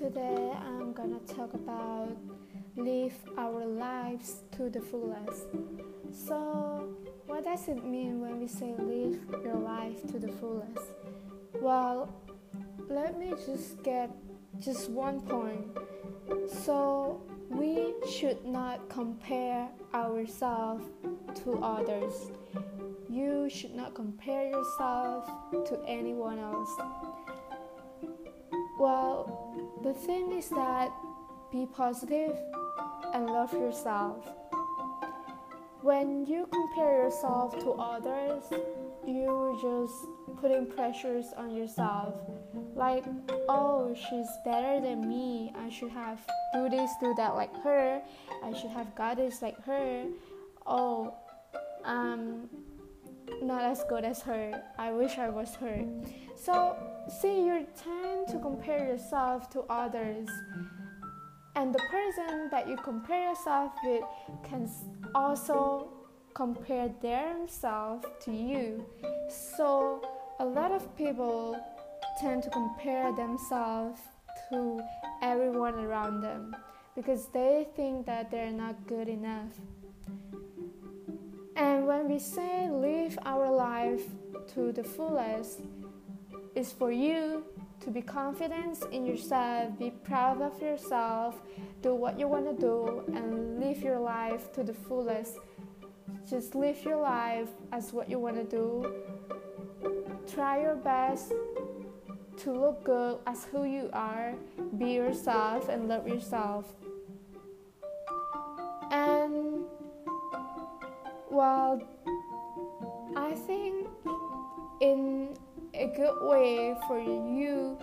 Today I'm gonna talk about live our lives to the fullest. So, what does it mean when we say live your life to the fullest? Well, let me just get just one point. So, we should not compare ourselves to others. You should not compare yourself to anyone else. Well, the thing is that be positive and love yourself. When you compare yourself to others, you're just putting pressures on yourself. Like, oh, she's better than me. I should have do this, do that like her. I should have got this like her. Oh, um, not as good as her. I wish I was her. So, see, you tend to compare yourself to others, and the person that you compare yourself with can also compare themselves to you. So, a lot of people tend to compare themselves to everyone around them because they think that they're not good enough. And when we say live our life to the fullest, it's for you to be confident in yourself, be proud of yourself, do what you want to do, and live your life to the fullest. Just live your life as what you want to do. Try your best to look good as who you are, be yourself, and love yourself. Well, I think in a good way for you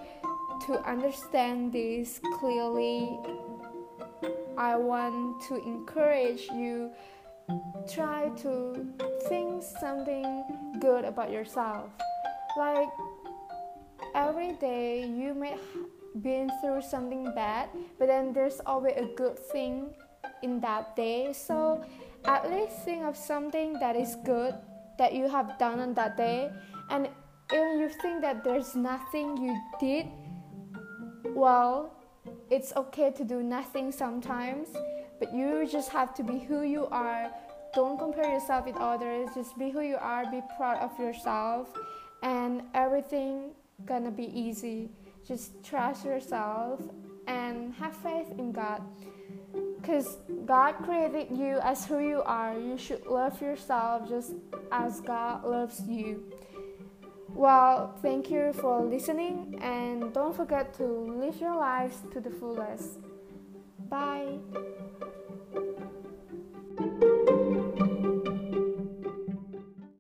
to understand this clearly. I want to encourage you try to think something good about yourself. Like every day you may have been through something bad, but then there's always a good thing in that day. So at least think of something that is good that you have done on that day and if you think that there's nothing you did, well, it's okay to do nothing sometimes, but you just have to be who you are. Don't compare yourself with others. Just be who you are. Be proud of yourself, and everything gonna be easy. Just trust yourself and have faith in God. Because God created you as who you are. You should love yourself just as God loves you. Well, thank you for listening and don't forget to live your lives to the fullest. Bye.